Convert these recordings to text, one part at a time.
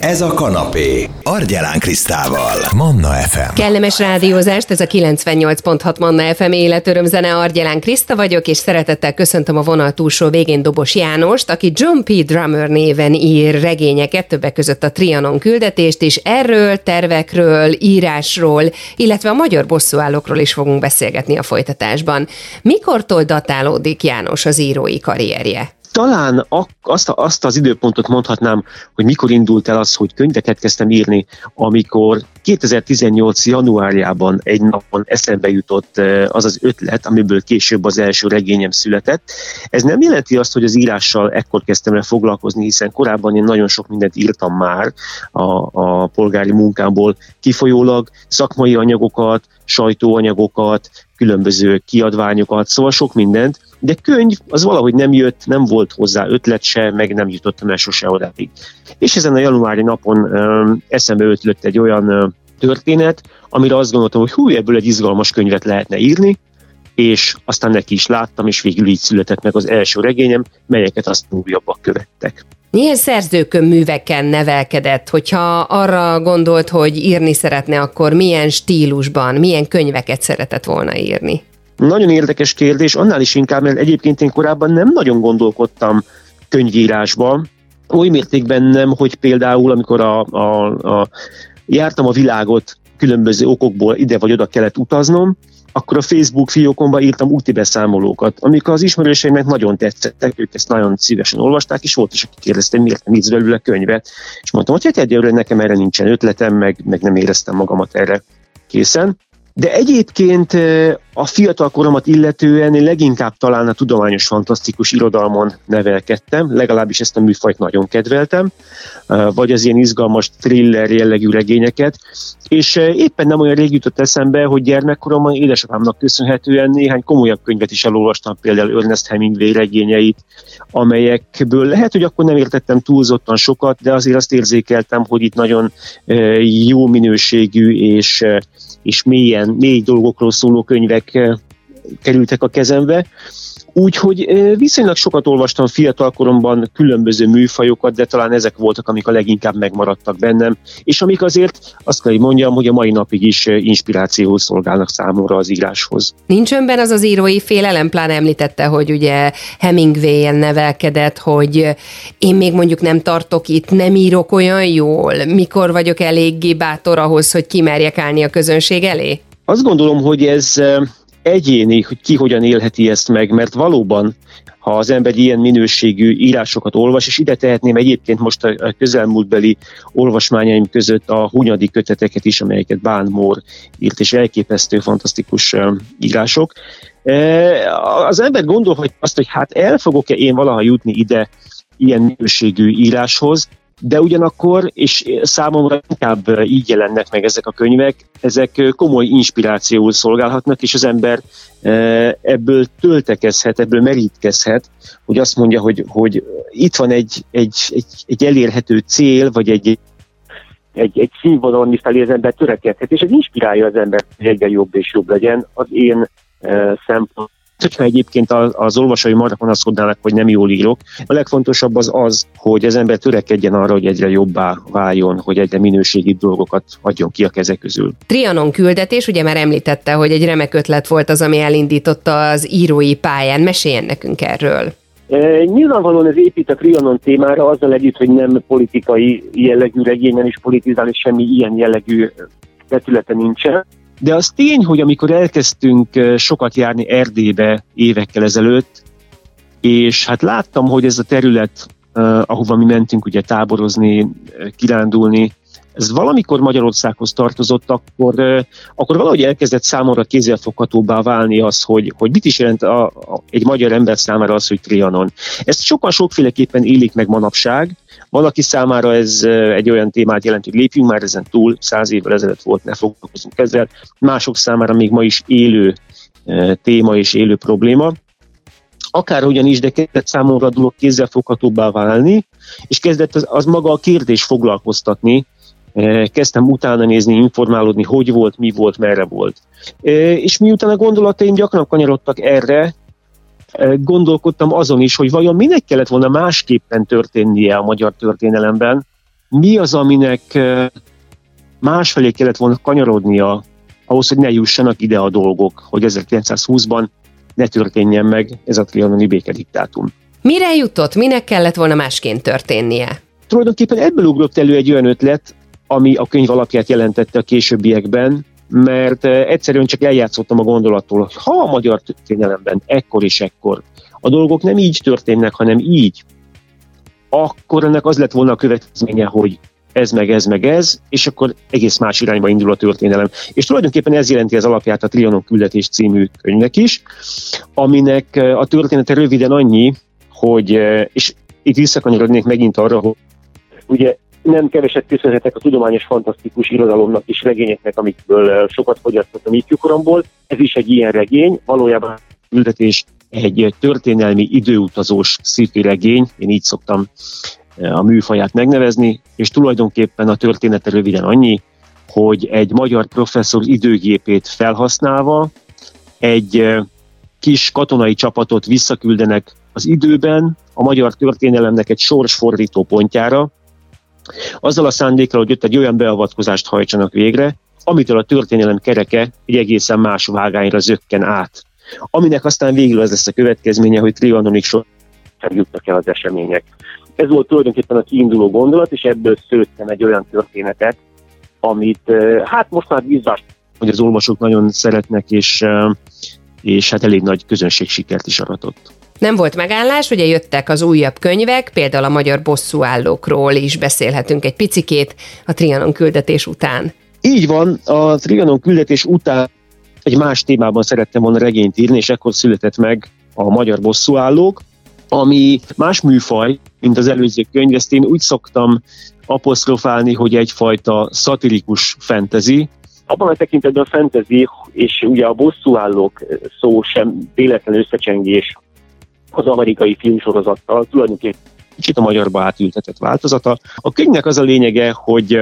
Ez a kanapé. Argyelán Krisztával. Manna FM. Kellemes rádiózást, ez a 98.6 Manna FM életörömzene. Argyelán Kriszta vagyok, és szeretettel köszöntöm a vonal túlsó végén Dobos Jánost, aki John P. Drummer néven ír regényeket, többek között a Trianon küldetést, és erről, tervekről, írásról, illetve a magyar bosszúállókról is fogunk beszélgetni a folytatásban. Mikortól datálódik János az írói karrierje? Talán azt, azt az időpontot mondhatnám, hogy mikor indult el az, hogy könyveket kezdtem írni, amikor 2018. januárjában egy napon eszembe jutott az az ötlet, amiből később az első regényem született. Ez nem jelenti azt, hogy az írással ekkor kezdtem el foglalkozni, hiszen korábban én nagyon sok mindent írtam már a, a polgári munkámból kifolyólag, szakmai anyagokat, sajtóanyagokat, különböző kiadványokat, szóval sok mindent, de könyv az valahogy nem jött, nem volt hozzá ötlet se, meg nem jutottam el sose odáig. És ezen a januári napon eszembe ötlött egy olyan történet, amire azt gondoltam, hogy hú, ebből egy izgalmas könyvet lehetne írni, és aztán neki is láttam, és végül így született meg az első regényem, melyeket azt újabbak követtek. Milyen szerzőkön műveken nevelkedett? Hogyha arra gondolt, hogy írni szeretne, akkor milyen stílusban, milyen könyveket szeretett volna írni? Nagyon érdekes kérdés, annál is inkább, mert egyébként én korábban nem nagyon gondolkodtam könyvírásba, oly mértékben nem, hogy például amikor a, a, a, jártam a világot különböző okokból ide vagy oda kellett utaznom, akkor a Facebook fiókomba írtam úti beszámolókat, amik az ismerőseimnek nagyon tetszettek, ők ezt nagyon szívesen olvasták, és volt is, aki kérdezte, miért nem írsz belőle könyvet. És mondtam, hogy hát egyelőre nekem erre nincsen ötletem, meg, meg nem éreztem magamat erre készen. De egyébként a fiatal koromat illetően én leginkább talán a tudományos fantasztikus irodalmon nevelkedtem, legalábbis ezt a műfajt nagyon kedveltem, vagy az ilyen izgalmas thriller jellegű regényeket, és éppen nem olyan rég jutott eszembe, hogy gyermekkoromban édesapámnak köszönhetően néhány komolyabb könyvet is elolvastam, például Ernest Hemingway regényeit, amelyekből lehet, hogy akkor nem értettem túlzottan sokat, de azért azt érzékeltem, hogy itt nagyon jó minőségű és, és mélyen, mély dolgokról szóló könyvek kerültek a kezembe. Úgyhogy viszonylag sokat olvastam fiatalkoromban különböző műfajokat, de talán ezek voltak, amik a leginkább megmaradtak bennem, és amik azért azt kell, hogy mondjam, hogy a mai napig is inspirációhoz szolgálnak számomra az íráshoz. Nincs önben az az írói félelem, pláne említette, hogy ugye Hemingway-en nevelkedett, hogy én még mondjuk nem tartok itt, nem írok olyan jól, mikor vagyok eléggé bátor ahhoz, hogy kimerjek állni a közönség elé? Azt gondolom, hogy ez egyéni, hogy ki hogyan élheti ezt meg, mert valóban, ha az ember ilyen minőségű írásokat olvas, és ide tehetném egyébként most a közelmúltbeli olvasmányaim között a hunyadi köteteket is, amelyeket Bán Mór írt, és elképesztő, fantasztikus írások. Az ember gondolhat azt, hogy hát el fogok-e én valaha jutni ide ilyen minőségű íráshoz, de ugyanakkor, és számomra inkább így jelennek meg ezek a könyvek, ezek komoly inspirációul szolgálhatnak, és az ember ebből töltekezhet, ebből merítkezhet, hogy azt mondja, hogy, hogy itt van egy, egy, egy, egy elérhető cél, vagy egy, egy, egy színvonalon, mi felé az ember törekedhet, és ez inspirálja az ember, hogy egyre jobb és jobb legyen. Az én szempont hogyha egyébként az, az olvasói arra panaszkodnának, hogy nem jól írok, a legfontosabb az az, hogy az ember törekedjen arra, hogy egyre jobbá váljon, hogy egyre minőségi dolgokat adjon ki a kezek közül. Trianon küldetés, ugye már említette, hogy egy remek ötlet volt az, ami elindította az írói pályán. Meséljen nekünk erről. E, nyilvánvalóan ez épít a Trianon témára, azzal együtt, hogy nem politikai jellegű regényen is politizál, és semmi ilyen jellegű vetülete nincsen. De az tény, hogy amikor elkezdtünk sokat járni Erdélybe évekkel ezelőtt, és hát láttam, hogy ez a terület, ahova mi mentünk ugye táborozni, kirándulni, ez valamikor Magyarországhoz tartozott, akkor, akkor valahogy elkezdett számomra kézzelfoghatóbbá válni az, hogy, hogy mit is jelent a, a, egy magyar ember számára az, hogy Trianon. Ezt sokan sokféleképpen élik meg manapság. Valaki számára ez egy olyan témát jelent, hogy lépjünk már ezen túl, száz évvel ezelőtt volt, ne foglalkozunk ezzel. Mások számára még ma is élő téma és élő probléma akár ugyanis, de kezdett számomra a dolog kézzelfoghatóbbá válni, és kezdett az, az maga a kérdés foglalkoztatni, kezdtem utána nézni, informálódni, hogy volt, mi volt, merre volt. És miután a gondolataim gyakran kanyarodtak erre, gondolkodtam azon is, hogy vajon minek kellett volna másképpen történnie a magyar történelemben, mi az, aminek másfelé kellett volna kanyarodnia ahhoz, hogy ne jussanak ide a dolgok, hogy 1920-ban ne történjen meg ez a trianoni békediktátum. Mire jutott, minek kellett volna másként történnie? Tulajdonképpen ebből ugrott elő egy olyan ötlet, ami a könyv alapját jelentette a későbbiekben, mert egyszerűen csak eljátszottam a gondolattól, hogy ha a magyar történelemben ekkor és ekkor a dolgok nem így történnek, hanem így, akkor ennek az lett volna a következménye, hogy ez meg ez meg ez, és akkor egész más irányba indul a történelem. És tulajdonképpen ez jelenti az alapját a Trianon küldetés című könyvnek is, aminek a története röviden annyi, hogy, és itt visszakanyarodnék megint arra, hogy ugye nem keveset köszönhetek a tudományos fantasztikus irodalomnak és regényeknek, amikből sokat fogyasztottam ifjúkoromból. Ez is egy ilyen regény, valójában küldetés egy történelmi időutazós sci regény, én így szoktam a műfaját megnevezni, és tulajdonképpen a története röviden annyi, hogy egy magyar professzor időgépét felhasználva egy kis katonai csapatot visszaküldenek az időben a magyar történelemnek egy sorsfordító pontjára, azzal a szándékkal, hogy ott egy olyan beavatkozást hajtsanak végre, amitől a történelem kereke egy egészen más vágányra zökken át. Aminek aztán végül az lesz a következménye, hogy trianonig sor jutnak el az események. Ez volt tulajdonképpen a kiinduló gondolat, és ebből szőttem egy olyan történetet, amit hát most már bízást, hogy az olvasók nagyon szeretnek, és, és hát elég nagy közönség sikert is aratott. Nem volt megállás, ugye jöttek az újabb könyvek, például a magyar bosszúállókról is beszélhetünk egy picikét a Trianon küldetés után. Így van, a Trianon küldetés után egy más témában szerettem volna regényt írni, és ekkor született meg a magyar bosszúállók, ami más műfaj, mint az előző könyv, ezt én úgy szoktam apostrofálni, hogy egyfajta szatirikus fentezi. Abban a tekintetben a fentezi, és ugye a bosszúállók szó sem véletlen összecsengés az amerikai filmsorozattal, tulajdonképpen kicsit a magyarba átültetett változata. A könyvnek az a lényege, hogy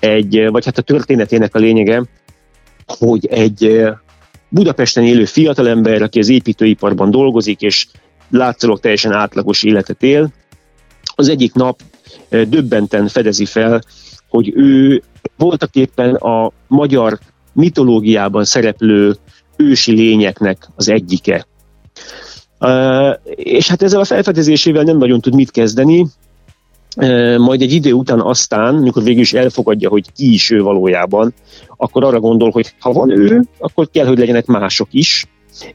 egy, vagy hát a történetének a lényege, hogy egy Budapesten élő fiatalember, aki az építőiparban dolgozik, és látszólag teljesen átlagos életet él, az egyik nap döbbenten fedezi fel, hogy ő voltak éppen a magyar mitológiában szereplő ősi lényeknek az egyike. És hát ezzel a felfedezésével nem nagyon tud mit kezdeni, majd egy idő után aztán, mikor végül is elfogadja, hogy ki is ő valójában, akkor arra gondol, hogy ha van ő, akkor kell, hogy legyenek mások is,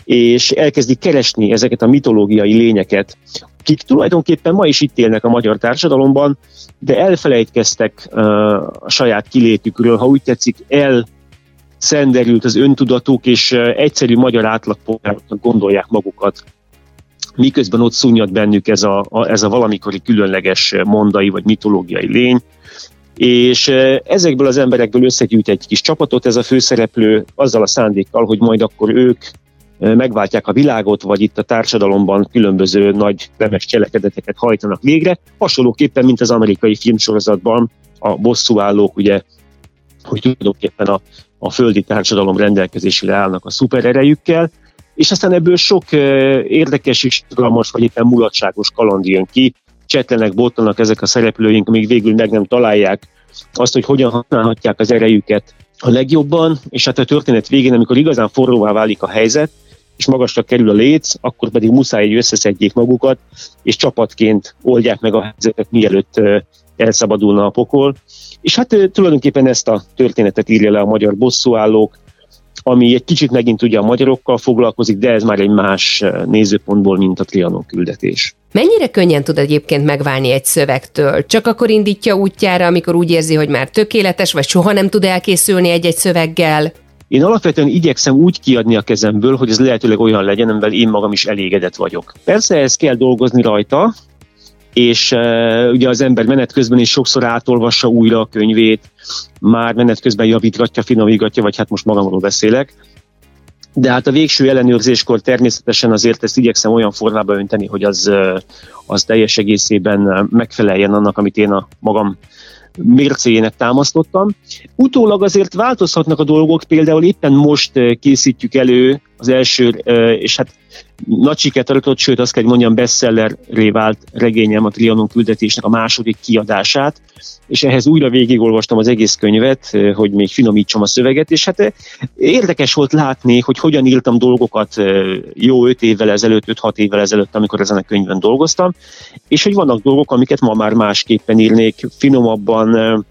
és elkezdi keresni ezeket a mitológiai lényeket, akik tulajdonképpen ma is itt élnek a magyar társadalomban, de elfelejtkeztek a saját kilétükről, ha úgy tetszik, el szenderült az öntudatuk, és egyszerű magyar átlagpolgároknak gondolják magukat miközben ott szúnyad bennük ez a, a, ez a valamikori különleges mondai vagy mitológiai lény, és ezekből az emberekből összegyűjt egy kis csapatot ez a főszereplő azzal a szándékkal, hogy majd akkor ők megváltják a világot, vagy itt a társadalomban különböző nagy remes cselekedeteket hajtanak végre, hasonlóképpen, mint az amerikai filmsorozatban a bosszúállók, ugye, hogy tulajdonképpen a, a földi társadalom rendelkezésére állnak a szupererejükkel, és aztán ebből sok érdekes és izgalmas, vagy éppen mulatságos kaland jön ki, csetlenek, bottanak ezek a szereplőink, amíg végül meg nem találják azt, hogy hogyan használhatják az erejüket a legjobban, és hát a történet végén, amikor igazán forróvá válik a helyzet, és magasra kerül a léc, akkor pedig muszáj, hogy összeszedjék magukat, és csapatként oldják meg a helyzetet, mielőtt elszabadulna a pokol. És hát tulajdonképpen ezt a történetet írja le a magyar bosszúállók, ami egy kicsit megint ugye a magyarokkal foglalkozik, de ez már egy más eh, nézőpontból, mint a Trianon küldetés. Mennyire könnyen tud egyébként megválni egy szövegtől? Csak akkor indítja útjára, amikor úgy érzi, hogy már tökéletes, vagy soha nem tud elkészülni egy-egy szöveggel? Én alapvetően igyekszem úgy kiadni a kezemből, hogy ez lehetőleg olyan legyen, amivel én magam is elégedett vagyok. Persze ez kell dolgozni rajta, és uh, ugye az ember menet közben is sokszor átolvassa újra a könyvét, már menet közben javítgatja, finomítgatja, vagy hát most magamról beszélek, de hát a végső ellenőrzéskor természetesen azért ezt igyekszem olyan formába önteni, hogy az, az teljes egészében megfeleljen annak, amit én a magam mércéjének támasztottam. Utólag azért változhatnak a dolgok, például éppen most készítjük elő az első, és hát nagy sikert aratott, sőt azt kell, hogy mondjam, bestsellerré vált regényem a Trianon küldetésnek a második kiadását, és ehhez újra végigolvastam az egész könyvet, hogy még finomítsam a szöveget, és hát érdekes volt látni, hogy hogyan írtam dolgokat jó öt évvel ezelőtt, 5-6 évvel ezelőtt, amikor ezen a könyvben dolgoztam, és hogy vannak dolgok, amiket ma már másképpen írnék, finomabban,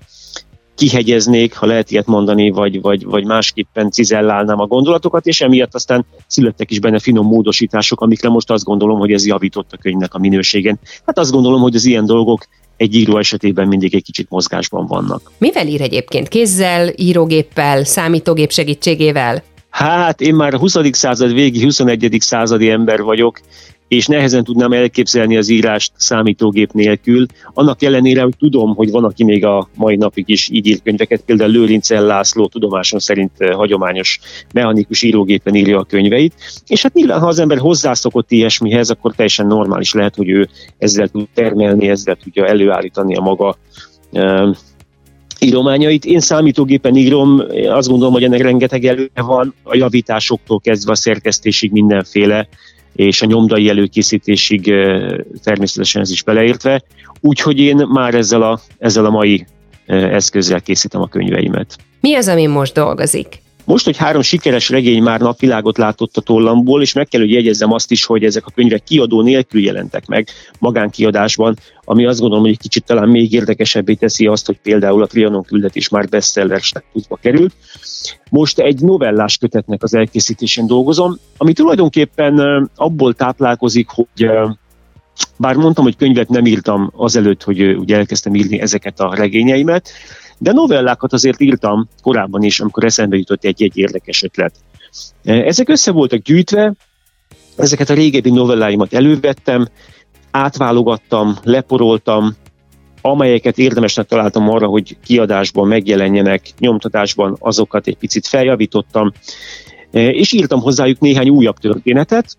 kihegyeznék, ha lehet ilyet mondani, vagy, vagy, vagy másképpen cizellálnám a gondolatokat, és emiatt aztán születtek is benne finom módosítások, amikre most azt gondolom, hogy ez javított a könyvnek a minőségen. Hát azt gondolom, hogy az ilyen dolgok egy író esetében mindig egy kicsit mozgásban vannak. Mivel ír egyébként? Kézzel, írógéppel, számítógép segítségével? Hát én már a 20. század végi, 21. századi ember vagyok, és nehezen tudnám elképzelni az írást számítógép nélkül. Annak ellenére, hogy tudom, hogy van, aki még a mai napig is így ír könyveket, például Lőrincel László tudomásom szerint hagyományos mechanikus írógépen írja a könyveit, és hát nyilván, ha az ember hozzászokott ilyesmihez, akkor teljesen normális lehet, hogy ő ezzel tud termelni, ezzel tudja előállítani a maga írományait. Én számítógépen írom, azt gondolom, hogy ennek rengeteg előnye van, a javításoktól kezdve a szerkesztésig mindenféle és a nyomdai előkészítésig természetesen ez is beleértve. Úgyhogy én már ezzel a, ezzel a mai eszközzel készítem a könyveimet. Mi az, ami most dolgozik? Most, hogy három sikeres regény már napvilágot látott a tollamból, és meg kell, hogy jegyezzem azt is, hogy ezek a könyvek kiadó nélkül jelentek meg magánkiadásban, ami azt gondolom, hogy egy kicsit talán még érdekesebbé teszi azt, hogy például a Trianon küldetés már bestseller státuszba került. Most egy novellás kötetnek az elkészítésén dolgozom, ami tulajdonképpen abból táplálkozik, hogy bár mondtam, hogy könyvet nem írtam azelőtt, hogy ugye elkezdtem írni ezeket a regényeimet, de novellákat azért írtam korábban is, amikor eszembe jutott egy-egy érdekes ötlet. Ezek össze voltak gyűjtve, ezeket a régebbi novelláimat elővettem, átválogattam, leporoltam, amelyeket érdemesnek találtam arra, hogy kiadásban megjelenjenek, nyomtatásban azokat egy picit feljavítottam, és írtam hozzájuk néhány újabb történetet,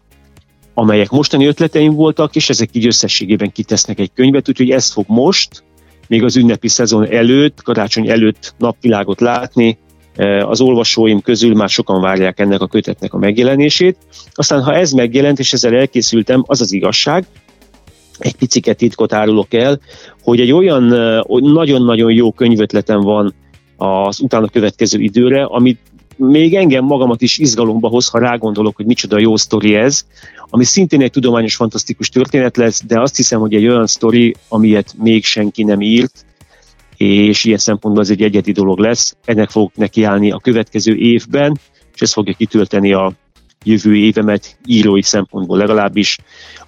amelyek mostani ötleteim voltak, és ezek így összességében kitesznek egy könyvet, úgyhogy ez fog most, még az ünnepi szezon előtt, karácsony előtt napvilágot látni, e, az olvasóim közül már sokan várják ennek a kötetnek a megjelenését. Aztán, ha ez megjelent, és ezzel elkészültem, az az igazság, egy piciket titkot árulok el, hogy egy olyan e, nagyon-nagyon jó könyvötletem van az utána következő időre, amit még engem magamat is izgalomba hoz, ha rágondolok, hogy micsoda jó sztori ez, ami szintén egy tudományos, fantasztikus történet lesz, de azt hiszem, hogy egy olyan sztori, amilyet még senki nem írt, és ilyen szempontból ez egy egyedi dolog lesz. Ennek fogok nekiállni a következő évben, és ez fogja kitölteni a jövő évemet írói szempontból legalábbis.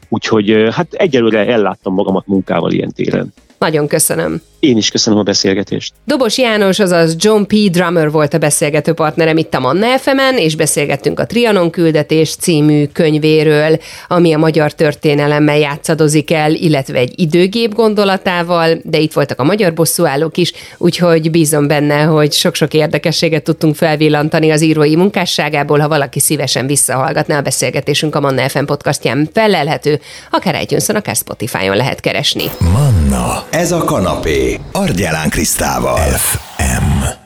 Úgyhogy hát egyelőre elláttam magamat munkával ilyen téren. Nagyon köszönöm. Én is köszönöm a beszélgetést. Dobos János, azaz John P. Drummer volt a beszélgető partnerem itt a Manna fm és beszélgettünk a Trianon küldetés című könyvéről, ami a magyar történelemmel játszadozik el, illetve egy időgép gondolatával, de itt voltak a magyar bosszúállók is, úgyhogy bízom benne, hogy sok-sok érdekességet tudtunk felvillantani az írói munkásságából, ha valaki szívesen visszahallgatná a beszélgetésünk a Manna FM podcastján felelhető, akár itunes akár Spotify-on lehet keresni. Manna, ez a kanapé. Argyelán Krisztával. FM.